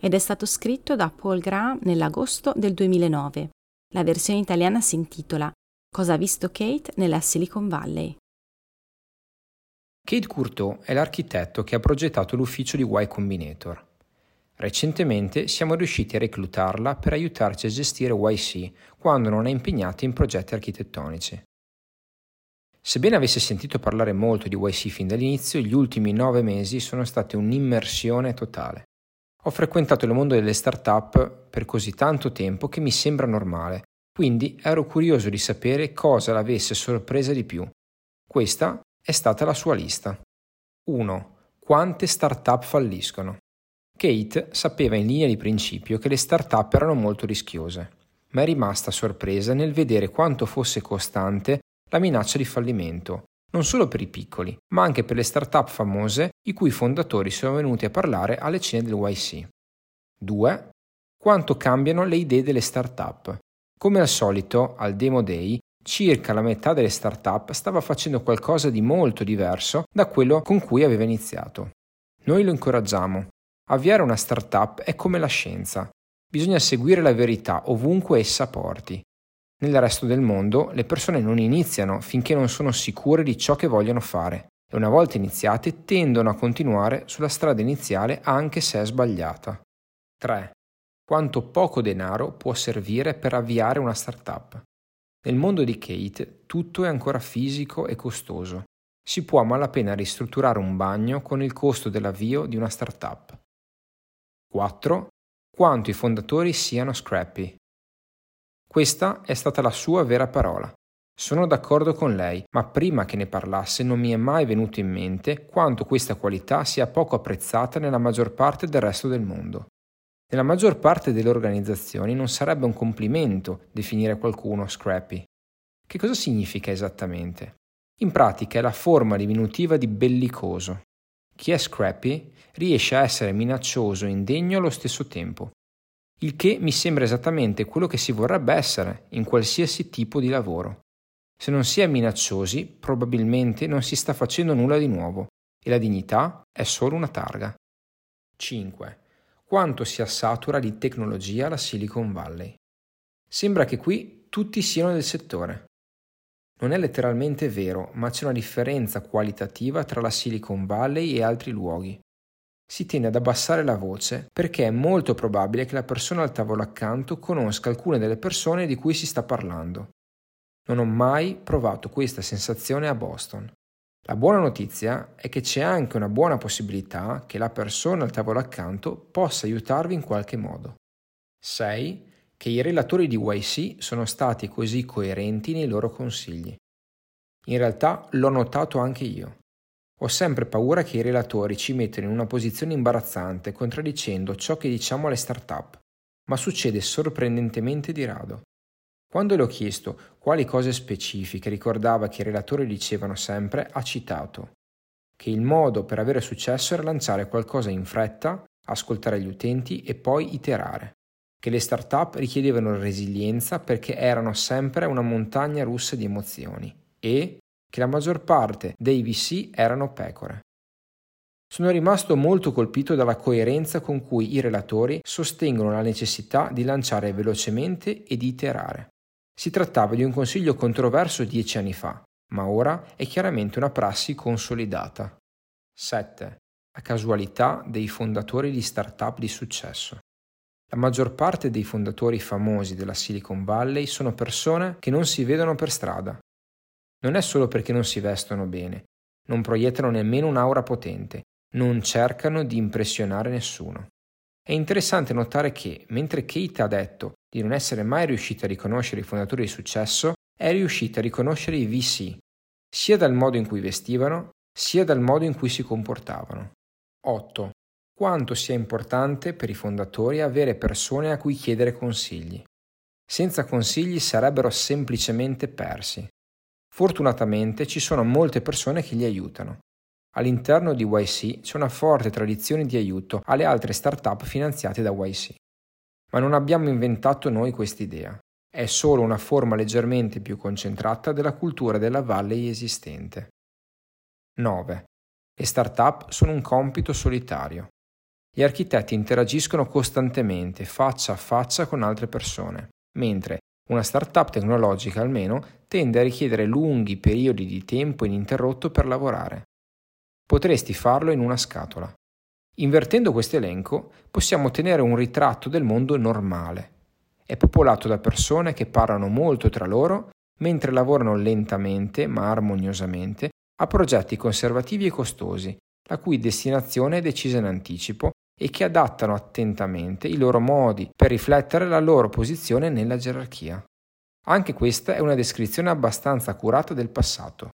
ed è stato scritto da Paul Graham nell'agosto del 2009. La versione italiana si intitola Cosa ha visto Kate nella Silicon Valley. Kate Courteau è l'architetto che ha progettato l'ufficio di Y Combinator. Recentemente siamo riusciti a reclutarla per aiutarci a gestire YC quando non è impegnata in progetti architettonici. Sebbene avesse sentito parlare molto di YC fin dall'inizio, gli ultimi nove mesi sono stati un'immersione totale. Ho frequentato il mondo delle start-up per così tanto tempo che mi sembra normale, quindi ero curioso di sapere cosa l'avesse sorpresa di più. Questa è stata la sua lista. 1. Quante start-up falliscono? Kate sapeva in linea di principio che le start-up erano molto rischiose, ma è rimasta sorpresa nel vedere quanto fosse costante la minaccia di fallimento non solo per i piccoli, ma anche per le start-up famose i cui fondatori sono venuti a parlare alle cene del YC. 2. Quanto cambiano le idee delle start-up. Come al solito, al Demo Day, circa la metà delle start-up stava facendo qualcosa di molto diverso da quello con cui aveva iniziato. Noi lo incoraggiamo. Avviare una start-up è come la scienza. Bisogna seguire la verità ovunque essa porti. Nel resto del mondo le persone non iniziano finché non sono sicure di ciò che vogliono fare e una volta iniziate tendono a continuare sulla strada iniziale anche se è sbagliata. 3. Quanto poco denaro può servire per avviare una startup? Nel mondo di Kate tutto è ancora fisico e costoso. Si può a malapena ristrutturare un bagno con il costo dell'avvio di una startup. 4. Quanto i fondatori siano scrappy. Questa è stata la sua vera parola. Sono d'accordo con lei, ma prima che ne parlasse non mi è mai venuto in mente quanto questa qualità sia poco apprezzata nella maggior parte del resto del mondo. Nella maggior parte delle organizzazioni non sarebbe un complimento definire qualcuno scrappy. Che cosa significa esattamente? In pratica è la forma diminutiva di bellicoso. Chi è scrappy riesce a essere minaccioso e indegno allo stesso tempo il che mi sembra esattamente quello che si vorrebbe essere in qualsiasi tipo di lavoro. Se non si è minacciosi, probabilmente non si sta facendo nulla di nuovo e la dignità è solo una targa. 5. Quanto si assatura di tecnologia la Silicon Valley? Sembra che qui tutti siano del settore. Non è letteralmente vero, ma c'è una differenza qualitativa tra la Silicon Valley e altri luoghi si tende ad abbassare la voce perché è molto probabile che la persona al tavolo accanto conosca alcune delle persone di cui si sta parlando. Non ho mai provato questa sensazione a Boston. La buona notizia è che c'è anche una buona possibilità che la persona al tavolo accanto possa aiutarvi in qualche modo. 6. Che i relatori di YC sono stati così coerenti nei loro consigli. In realtà l'ho notato anche io. Ho sempre paura che i relatori ci mettano in una posizione imbarazzante contraddicendo ciò che diciamo alle start-up, ma succede sorprendentemente di rado. Quando le ho chiesto quali cose specifiche ricordava che i relatori dicevano sempre, ha citato che il modo per avere successo era lanciare qualcosa in fretta, ascoltare gli utenti e poi iterare, che le start-up richiedevano resilienza perché erano sempre una montagna russa di emozioni e che la maggior parte dei VC erano pecore. Sono rimasto molto colpito dalla coerenza con cui i relatori sostengono la necessità di lanciare velocemente e di iterare. Si trattava di un consiglio controverso dieci anni fa, ma ora è chiaramente una prassi consolidata. 7. La casualità dei fondatori di start-up di successo. La maggior parte dei fondatori famosi della Silicon Valley sono persone che non si vedono per strada, non è solo perché non si vestono bene, non proiettano nemmeno un'aura potente, non cercano di impressionare nessuno. È interessante notare che, mentre Kate ha detto di non essere mai riuscita a riconoscere i fondatori di successo, è riuscita a riconoscere i VC, sia dal modo in cui vestivano, sia dal modo in cui si comportavano. 8. quanto sia importante per i fondatori avere persone a cui chiedere consigli. Senza consigli sarebbero semplicemente persi. Fortunatamente ci sono molte persone che li aiutano. All'interno di YC c'è una forte tradizione di aiuto alle altre start-up finanziate da YC. Ma non abbiamo inventato noi quest'idea. È solo una forma leggermente più concentrata della cultura della Valley esistente. 9. Le start-up sono un compito solitario. Gli architetti interagiscono costantemente, faccia a faccia con altre persone, mentre una startup tecnologica almeno tende a richiedere lunghi periodi di tempo ininterrotto per lavorare. Potresti farlo in una scatola. Invertendo questo elenco possiamo ottenere un ritratto del mondo normale. È popolato da persone che parlano molto tra loro mentre lavorano lentamente ma armoniosamente a progetti conservativi e costosi, la cui destinazione è decisa in anticipo e che adattano attentamente i loro modi per riflettere la loro posizione nella gerarchia. Anche questa è una descrizione abbastanza accurata del passato.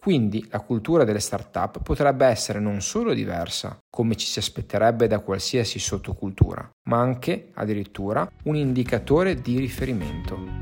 Quindi la cultura delle start-up potrebbe essere non solo diversa, come ci si aspetterebbe da qualsiasi sottocultura, ma anche, addirittura, un indicatore di riferimento.